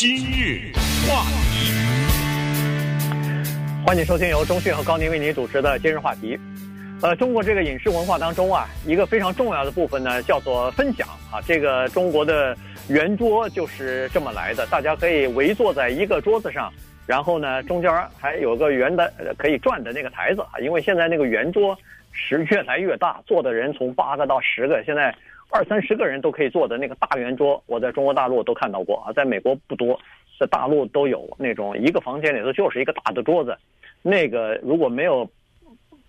今日话题，欢迎收听由中讯和高宁为您主持的今日话题。呃，中国这个饮食文化当中啊，一个非常重要的部分呢，叫做分享啊。这个中国的圆桌就是这么来的，大家可以围坐在一个桌子上，然后呢，中间还有个圆的可以转的那个台子啊。因为现在那个圆桌是越来越大，坐的人从八个到十个，现在二三十个人都可以坐的那个大圆桌，我在中国大陆都看到过啊，在美国不多，在大陆都有那种一个房间里头就是一个大的桌子，那个如果没有。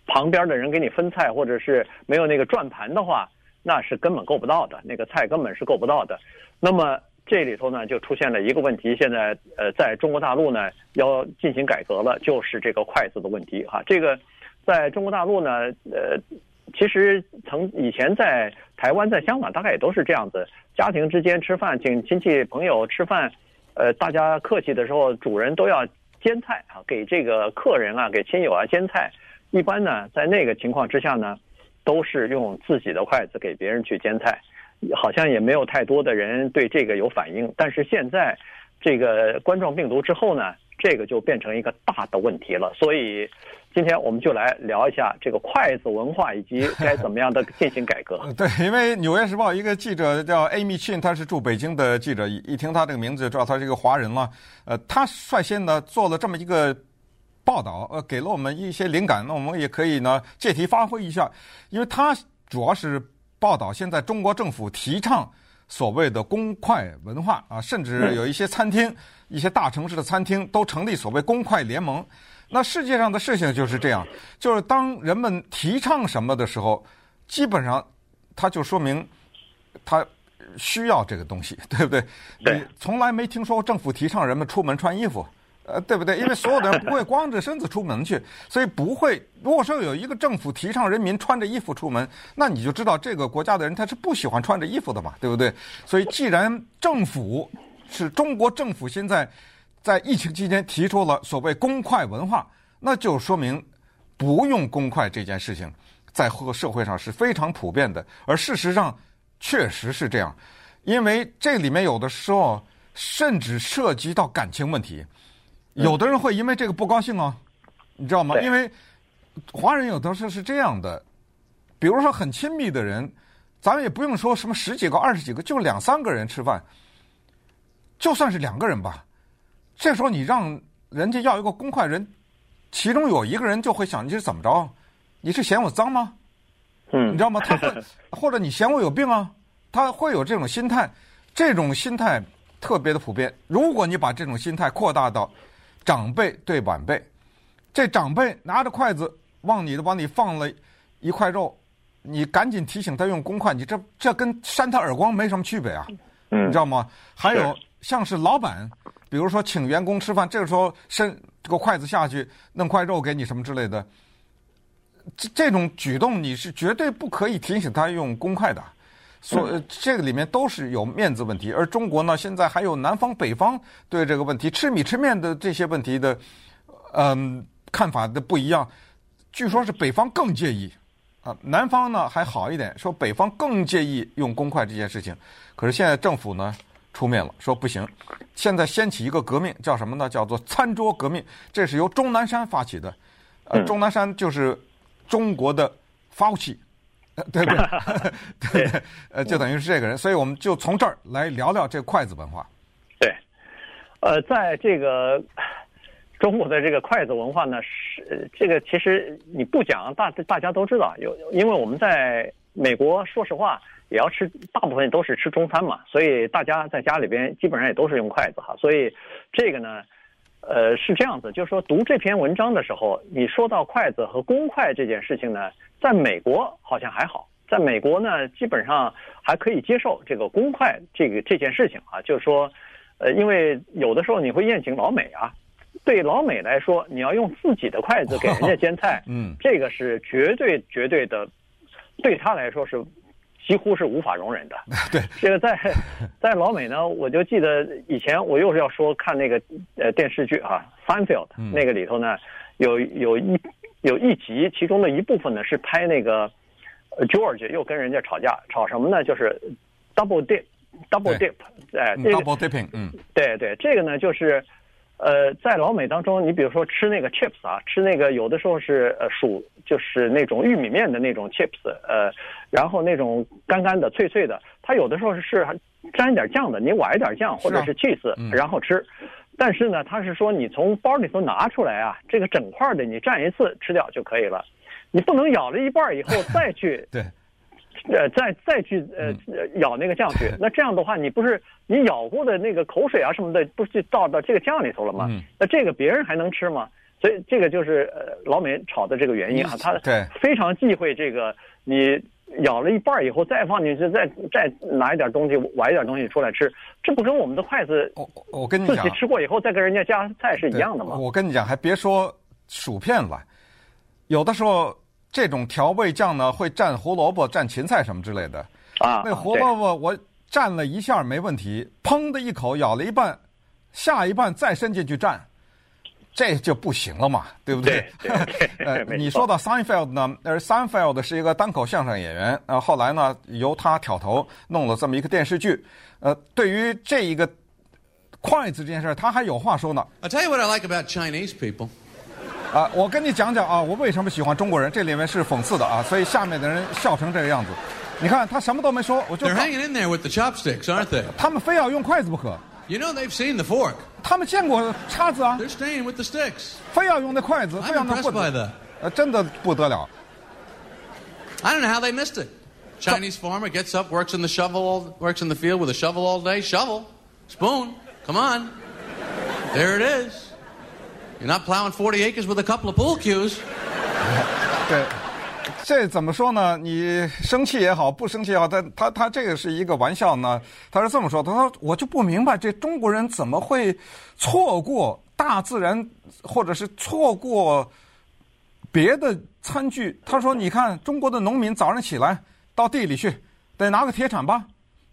旁边的人给你分菜，或者是没有那个转盘的话，那是根本够不到的，那个菜根本是够不到的。那么这里头呢，就出现了一个问题，现在呃，在中国大陆呢要进行改革了，就是这个筷子的问题哈。这个在中国大陆呢，呃，其实曾以前在台湾、在香港，大概也都是这样子，家庭之间吃饭，请亲戚朋友吃饭，呃，大家客气的时候，主人都要煎菜啊，给这个客人啊，给亲友啊煎菜。一般呢，在那个情况之下呢，都是用自己的筷子给别人去煎菜，好像也没有太多的人对这个有反应。但是现在，这个冠状病毒之后呢，这个就变成一个大的问题了。所以，今天我们就来聊一下这个筷子文化以及该怎么样的进行改革。对，因为《纽约时报》一个记者叫 Amy Chin，他是驻北京的记者，一听他这个名字就知道他是一个华人了。呃，他率先呢做了这么一个。报道呃，给了我们一些灵感，那我们也可以呢借题发挥一下，因为他主要是报道现在中国政府提倡所谓的公筷文化啊，甚至有一些餐厅，一些大城市的餐厅都成立所谓公筷联盟。那世界上的事情就是这样，就是当人们提倡什么的时候，基本上它就说明它需要这个东西，对不对？对。你从来没听说过政府提倡人们出门穿衣服。呃，对不对？因为所有的人不会光着身子出门去，所以不会。如果说有一个政府提倡人民穿着衣服出门，那你就知道这个国家的人他是不喜欢穿着衣服的嘛，对不对？所以，既然政府是中国政府现在在疫情期间提出了所谓公筷文化，那就说明不用公筷这件事情在和社会上是非常普遍的。而事实上确实是这样，因为这里面有的时候甚至涉及到感情问题。有的人会因为这个不高兴啊，你知道吗？因为华人有的时候是这样的，比如说很亲密的人，咱们也不用说什么十几个、二十几个，就两三个人吃饭，就算是两个人吧，这时候你让人家要一个公筷人，其中有一个人就会想你是怎么着？你是嫌我脏吗？嗯，你知道吗？他会 或者你嫌我有病啊？他会有这种心态，这种心态特别的普遍。如果你把这种心态扩大到长辈对晚辈，这长辈拿着筷子往你的碗里放了一块肉，你赶紧提醒他用公筷，你这这跟扇他耳光没什么区别啊，你知道吗？还有像是老板，比如说请员工吃饭，这个时候伸这个筷子下去弄块肉给你什么之类的，这这种举动你是绝对不可以提醒他用公筷的。所这个里面都是有面子问题，而中国呢，现在还有南方北方对这个问题吃米吃面的这些问题的，嗯，看法的不一样。据说是北方更介意，啊，南方呢还好一点，说北方更介意用公筷这件事情。可是现在政府呢出面了，说不行，现在掀起一个革命，叫什么呢？叫做餐桌革命。这是由钟南山发起的，呃，钟南山就是中国的 Fauci。对不 对？对，呃，就等于是这个人，所以我们就从这儿来聊聊这个筷子文化。对，呃，在这个中国的这个筷子文化呢，是这个其实你不讲，大大家都知道。有，因为我们在美国，说实话，也要吃，大部分都是吃中餐嘛，所以大家在家里边基本上也都是用筷子哈。所以这个呢，呃，是这样子，就是说读这篇文章的时候，你说到筷子和公筷这件事情呢。在美国好像还好，在美国呢，基本上还可以接受这个公筷这个这件事情啊，就是说，呃，因为有的时候你会宴请老美啊，对老美来说，你要用自己的筷子给人家煎菜，嗯，这个是绝对绝对的，对他来说是几乎是无法容忍的。对，这个在 在老美呢，我就记得以前我又是要说看那个呃电视剧啊，Seinfeld 那个里头呢，有有一。有一集，其中的一部分呢是拍那个，George 又跟人家吵架，吵什么呢？就是 double dip double dip，哎，double dipping，嗯，对对，这个呢就是，呃，在老美当中，你比如说吃那个 chips 啊，吃那个有的时候是呃薯，就是那种玉米面的那种 chips，呃，然后那种干干的、脆脆的，它有的时候是沾一点酱的，你崴一点酱或者是 cheese，然后吃。但是呢，他是说你从包里头拿出来啊，这个整块的你蘸一次吃掉就可以了，你不能咬了一半以后 再去对，呃，再再去呃咬那个酱去。那这样的话，你不是你咬过的那个口水啊什么的，不是倒到这个酱里头了吗？那这个别人还能吃吗？所以这个就是呃老美炒的这个原因啊，他非常忌讳这个你。咬了一半以后再放进去，再再拿一点东西，挖一点东西出来吃，这不跟我们的筷子，我我跟你讲，自己吃过以后再跟人家夹菜是一样的吗？我跟你讲，还别说薯片了，有的时候这种调味酱呢会蘸胡萝卜、蘸芹菜什么之类的啊。那胡萝卜我蘸了一下没问题，砰的一口咬了一半，下一半再伸进去蘸。这就不行了嘛，对不对？对对 呃，你说到 Seinfeld 呢，而 Seinfeld 是一个单口相声演员，呃，后来呢由他挑头弄了这么一个电视剧。呃，对于这一个筷子这件事，他还有话说呢。I'll tell you what I like about Chinese people。啊，我跟你讲讲啊，我为什么喜欢中国人？这里面是讽刺的啊，所以下面的人笑成这个样子。你看他什么都没说，我就。They're hanging in there with the chopsticks, aren't they？他们非要用筷子不可。You know they've seen the fork. 他们见过叉子啊。They're staying with the sticks. 非要用那筷子，非要那棍子。呃，真的不得了。I don't know how they missed it. Chinese farmer gets up, works in the shovel, all, works in the field with a shovel all day. Shovel, spoon. Come on. There it is. You're not plowing forty acres with a couple of pool cues. 对。这怎么说呢？你生气也好，不生气也好，他他他这个是一个玩笑呢。他是这么说：“他说我就不明白，这中国人怎么会错过大自然，或者是错过别的餐具？”他说：“你看中国的农民早上起来到地里去，得拿个铁铲吧，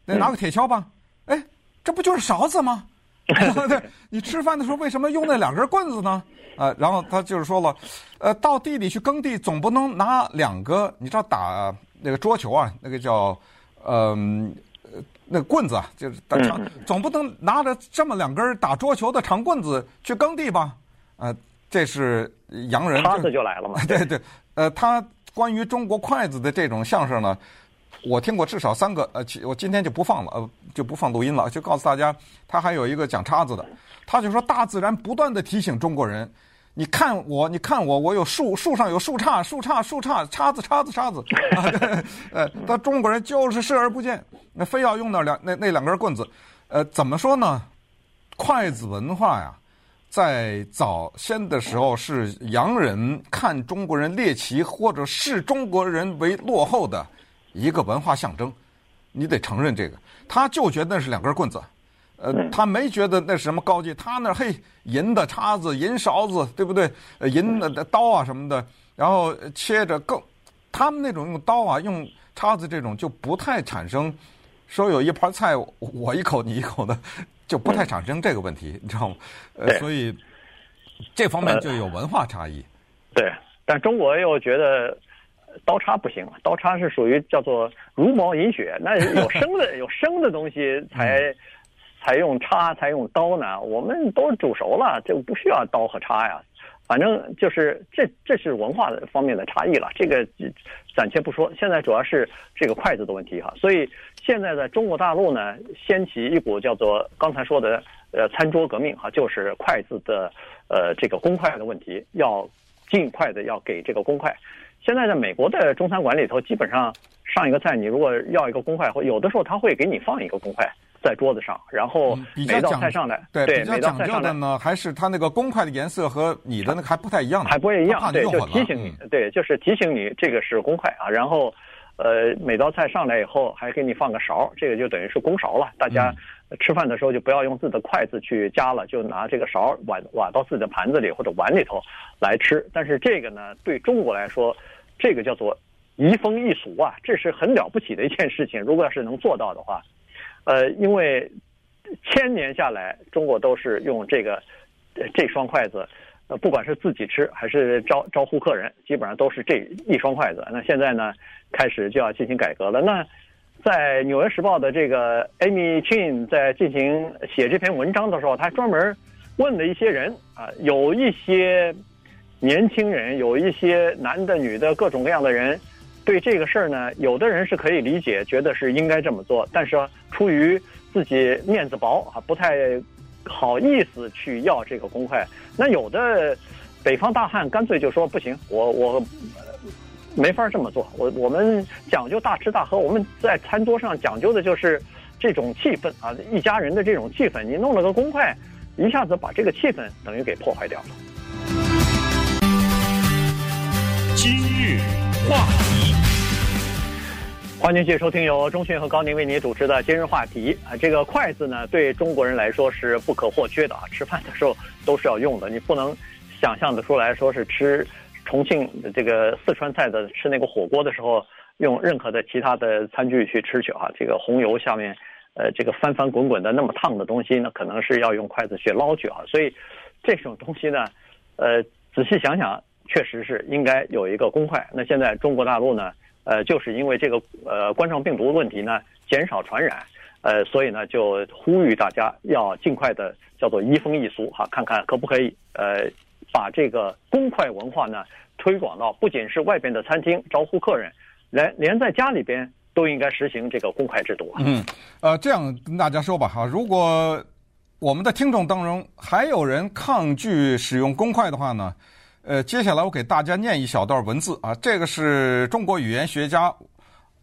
得拿个铁锹吧，哎，这不就是勺子吗？对，你吃饭的时候为什么用那两根棍子呢？”呃，然后他就是说了，呃，到地里去耕地，总不能拿两个，你知道打那个桌球啊，那个叫，嗯、呃，那个棍子啊，就是打长，总不能拿着这么两根打桌球的长棍子去耕地吧？呃，这是洋人，叉子就来了嘛。对对，呃，他关于中国筷子的这种相声呢，我听过至少三个，呃，我今天就不放了，呃，就不放录音了，就告诉大家，他还有一个讲叉子的，他就说大自然不断地提醒中国人。你看我，你看我，我有树，树上有树杈，树杈，树杈，叉子，叉子，叉子。啊、呃，他中国人就是视而不见，那非要用那两那那两根棍子。呃，怎么说呢？筷子文化呀，在早先的时候是洋人看中国人猎奇或者视中国人为落后的一个文化象征，你得承认这个。他就觉得那是两根棍子。呃，他没觉得那是什么高级，他那嘿，银的叉子、银勺子，对不对？呃，银的刀啊什么的，然后切着更，他们那种用刀啊、用叉子这种就不太产生，说有一盘菜我一口你一口的，就不太产生这个问题，你知道吗？呃，所以这方面就有文化差异。对，但中国又觉得刀叉不行，刀叉是属于叫做茹毛饮血，那有生的 有生的东西才。才用叉，才用刀呢？我们都煮熟了，就不需要刀和叉呀。反正就是这，这是文化方面的差异了。这个暂且不说，现在主要是这个筷子的问题哈。所以现在在中国大陆呢，掀起一股叫做刚才说的呃餐桌革命哈，就是筷子的呃这个公筷的问题，要尽快的要给这个公筷。现在在美国的中餐馆里头，基本上上一个菜，你如果要一个公筷，或有的时候他会给你放一个公筷。在桌子上，然后每道菜上来，对，比较讲究的呢，还是他那个公筷的颜色和你的那个还不太一样，还不会一样，对，就提醒你，对，就是提醒你这个是公筷啊。然后，呃，每道菜上来以后还给你放个勺，这个就等于是公勺了。大家吃饭的时候就不要用自己的筷子去夹了，就拿这个勺碗碗到自己的盘子里或者碗里头来吃。但是这个呢，对中国来说，这个叫做移风易俗啊，这是很了不起的一件事情。如果要是能做到的话。呃，因为千年下来，中国都是用这个这双筷子，呃，不管是自己吃还是招招呼客人，基本上都是这一双筷子。那现在呢，开始就要进行改革了。那在《纽约时报》的这个 Amy Chin 在进行写这篇文章的时候，他专门问了一些人啊，有一些年轻人，有一些男的、女的，各种各样的人，对这个事儿呢，有的人是可以理解，觉得是应该这么做，但是出于自己面子薄啊，不太好意思去要这个公筷。那有的北方大汉干脆就说不行，我我。没法这么做，我我们讲究大吃大喝，我们在餐桌上讲究的就是这种气氛啊，一家人的这种气氛。你弄了个公筷，一下子把这个气氛等于给破坏掉了。今日话题，欢迎继续收听由钟迅和高宁为您主持的今日话题啊。这个筷子呢，对中国人来说是不可或缺的啊，吃饭的时候都是要用的，你不能想象的出来说是吃。重庆这个四川菜的吃那个火锅的时候，用任何的其他的餐具去吃去啊，这个红油下面，呃，这个翻翻滚滚的那么烫的东西呢，可能是要用筷子去捞去啊。所以这种东西呢，呃，仔细想想，确实是应该有一个公筷。那现在中国大陆呢，呃，就是因为这个呃冠状病毒问题呢，减少传染，呃，所以呢就呼吁大家要尽快的叫做移风易俗哈，看看可不可以呃。把这个公筷文化呢推广到不仅是外边的餐厅招呼客人，连连在家里边都应该实行这个公筷制度。嗯，呃，这样跟大家说吧哈，如果我们的听众当中还有人抗拒使用公筷的话呢，呃，接下来我给大家念一小段文字啊，这个是中国语言学家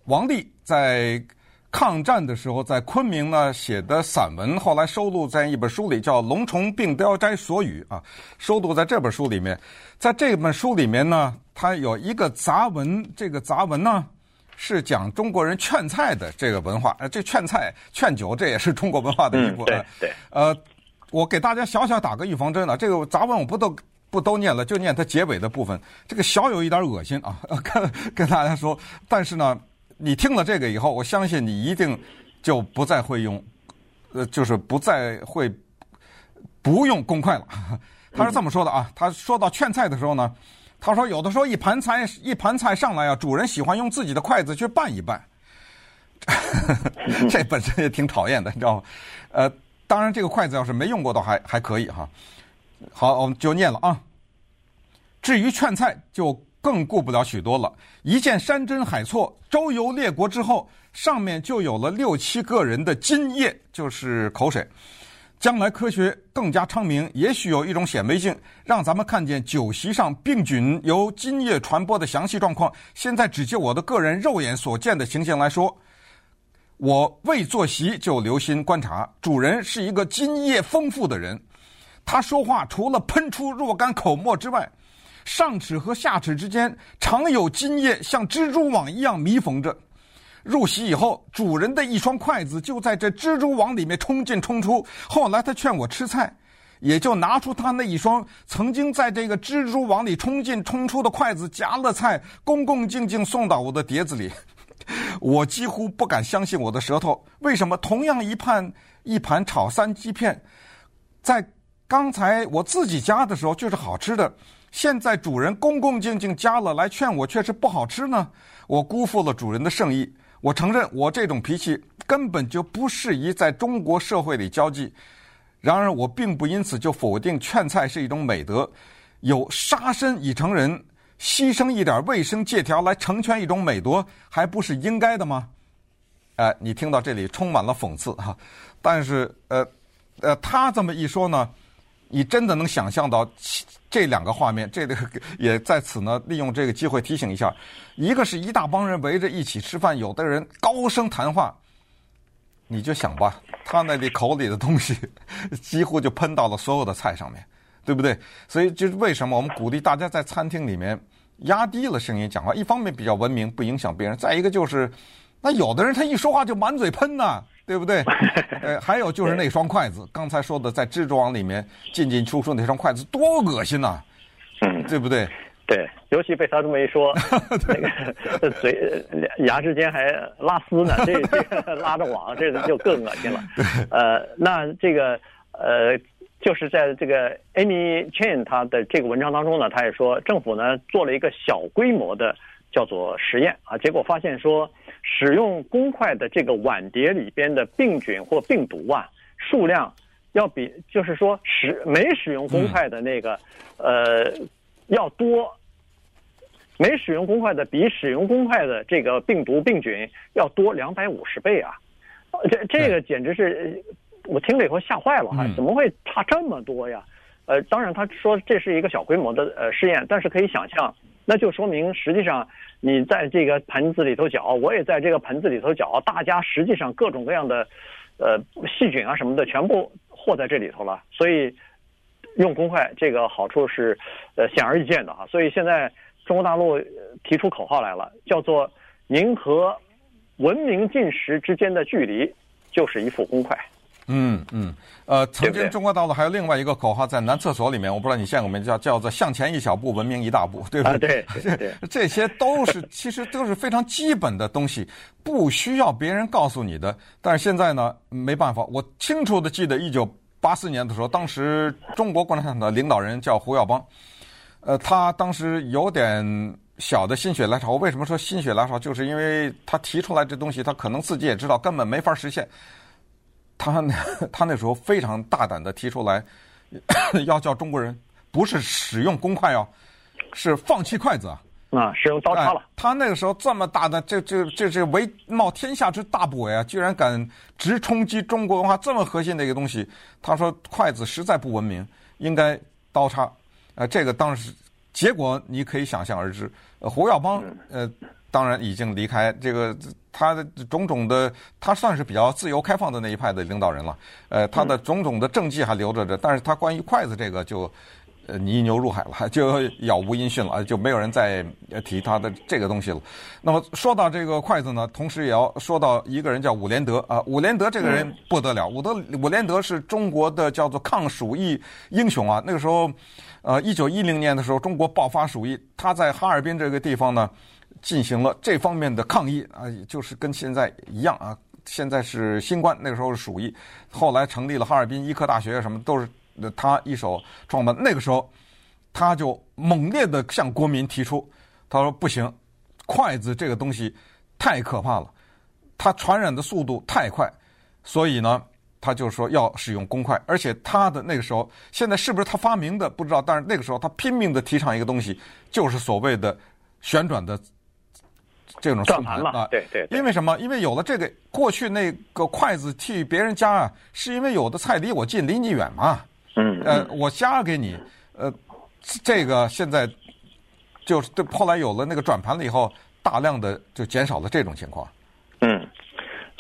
王力在。抗战的时候，在昆明呢写的散文，后来收录在一本书里，叫《龙虫并雕斋所语》啊，收录在这本书里面。在这本书里面呢，它有一个杂文，这个杂文呢是讲中国人劝菜的这个文化。呃，这劝菜、劝酒，这也是中国文化的一部分。嗯、对对。呃，我给大家小小打个预防针啊，这个杂文我不都不都念了，就念它结尾的部分。这个小有一点恶心啊，跟跟大家说，但是呢。你听了这个以后，我相信你一定就不再会用，呃，就是不再会不用公筷了。他是这么说的啊，他说到劝菜的时候呢，他说有的时候一盘菜一盘菜上来啊，主人喜欢用自己的筷子去拌一拌，这本身也挺讨厌的，你知道吗？呃，当然这个筷子要是没用过的还还可以哈。好，我们就念了啊。至于劝菜就。更顾不了许多了。一见山珍海错，周游列国之后，上面就有了六七个人的津液，就是口水。将来科学更加昌明，也许有一种显微镜，让咱们看见酒席上病菌由津液传播的详细状况。现在只就我的个人肉眼所见的情形来说，我未坐席就留心观察，主人是一个津液丰富的人。他说话除了喷出若干口沫之外，上齿和下齿之间常有津液，像蜘蛛网一样弥缝着。入席以后，主人的一双筷子就在这蜘蛛网里面冲进冲出。后来他劝我吃菜，也就拿出他那一双曾经在这个蜘蛛网里冲进冲出的筷子夹了菜，恭恭敬敬送到我的碟子里。我几乎不敢相信我的舌头，为什么同样一盘一盘炒三鸡片，在刚才我自己夹的时候就是好吃的。现在主人恭恭敬敬夹了来劝我，却是不好吃呢。我辜负了主人的圣意。我承认我这种脾气根本就不适宜在中国社会里交际。然而我并不因此就否定劝菜是一种美德。有杀身以成仁，牺牲一点卫生借条来成全一种美德，还不是应该的吗？哎，你听到这里充满了讽刺哈。但是呃呃，他这么一说呢，你真的能想象到？这两个画面，这个也在此呢。利用这个机会提醒一下：一个是一大帮人围着一起吃饭，有的人高声谈话，你就想吧，他那里口里的东西几乎就喷到了所有的菜上面，对不对？所以就是为什么我们鼓励大家在餐厅里面压低了声音讲话，一方面比较文明，不影响别人；再一个就是，那有的人他一说话就满嘴喷呐。对不对？呃，还有就是那双筷子，刚才说的在蜘蛛网里面进进出出那双筷子多恶心呐，嗯，对不对？对，尤其被他这么一说，那个嘴牙之间还拉丝呢，这 这个拉着网，这个就更恶心了。呃，那这个呃，就是在这个 Amy Chen 他的这个文章当中呢，他也说政府呢做了一个小规模的叫做实验啊，结果发现说。使用公筷的这个碗碟里边的病菌或病毒啊，数量要比就是说使没使用公筷的那个，呃，要多。没使用公筷的比使用公筷的这个病毒病菌要多两百五十倍啊！这这个简直是，我听了以后吓坏了哈！怎么会差这么多呀？呃，当然他说这是一个小规模的呃试验，但是可以想象，那就说明实际上你在这个盆子里头搅，我也在这个盆子里头搅，大家实际上各种各样的呃细菌啊什么的全部和在这里头了，所以用公筷这个好处是呃显而易见的啊，所以现在。中国大陆提出口号来了，叫做“您和文明进食之间的距离就是一副公筷”。嗯嗯，呃，曾经中国大陆还有另外一个口号在男厕所里面，我不知道你见过没？叫叫做“向前一小步，文明一大步”，对不对？啊、对，对 这些都是 其实都是非常基本的东西，不需要别人告诉你的。但是现在呢，没办法，我清楚的记得一九八四年的时候，当时中国共产党的领导人叫胡耀邦。呃，他当时有点小的心血来潮。我为什么说心血来潮？就是因为他提出来这东西，他可能自己也知道根本没法实现。他那 他那时候非常大胆的提出来，要叫中国人不是使用公筷哦，是放弃筷子啊，啊，使用刀叉了。他那个时候这么大的这这这这为冒天下之大不韪啊，居然敢直冲击中国文化这么核心的一个东西。他说筷子实在不文明，应该刀叉。呃，这个当时结果你可以想象而知。呃，胡耀邦呃，当然已经离开这个他的种种的，他算是比较自由开放的那一派的领导人了。呃，他的种种的政绩还留着着，但是他关于筷子这个就呃泥牛入海了，就杳无音讯了，就没有人再提他的这个东西了。那么说到这个筷子呢，同时也要说到一个人叫伍连德啊，伍连德这个人不得了，伍德伍连德是中国的叫做抗鼠疫英雄啊，那个时候。呃，一九一零年的时候，中国爆发鼠疫，他在哈尔滨这个地方呢，进行了这方面的抗议啊，就是跟现在一样啊。现在是新冠，那个时候是鼠疫，后来成立了哈尔滨医科大学，什么都是他一手创办。那个时候，他就猛烈地向国民提出，他说不行，筷子这个东西太可怕了，它传染的速度太快，所以呢。他就说要使用公筷，而且他的那个时候，现在是不是他发明的不知道，但是那个时候他拼命的提倡一个东西，就是所谓的旋转的这种转盘啊。对对。因为什么？因为有了这个，过去那个筷子替别人夹啊，是因为有的菜离我近，离你远嘛。嗯。呃，我夹给你，呃，这个现在就是后来有了那个转盘了以后，大量的就减少了这种情况。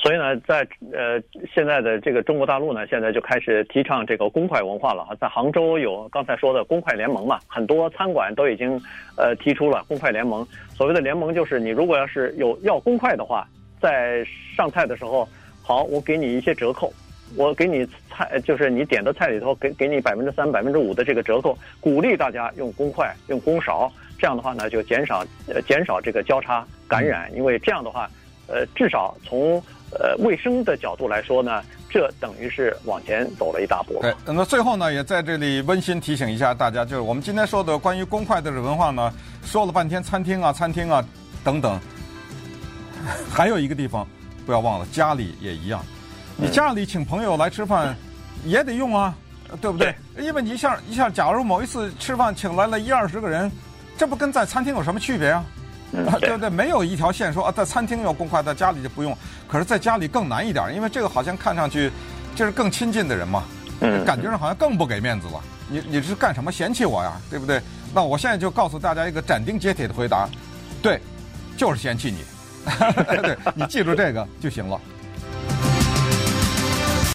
所以呢，在呃现在的这个中国大陆呢，现在就开始提倡这个公筷文化了哈。在杭州有刚才说的公筷联盟嘛，很多餐馆都已经呃提出了公筷联盟。所谓的联盟就是，你如果要是有要公筷的话，在上菜的时候，好，我给你一些折扣，我给你菜，就是你点的菜里头给给你百分之三、百分之五的这个折扣，鼓励大家用公筷、用公勺。这样的话呢，就减少呃减少这个交叉感染，因为这样的话，呃，至少从呃，卫生的角度来说呢，这等于是往前走了一大步。对，那最后呢，也在这里温馨提醒一下大家，就是我们今天说的关于公筷的文化呢，说了半天餐厅啊、餐厅啊等等，还有一个地方不要忘了，家里也一样。你家里请朋友来吃饭，也得用啊，对不对？对。因为你一下一下，假如某一次吃饭请来了一二十个人，这不跟在餐厅有什么区别啊？啊，对对，没有一条线说啊，在餐厅要公筷，在家里就不用。可是，在家里更难一点，因为这个好像看上去就是更亲近的人嘛，感觉上好像更不给面子了。你你是干什么嫌弃我呀？对不对？那我现在就告诉大家一个斩钉截铁的回答，对，就是嫌弃你。对，你记住这个就行了。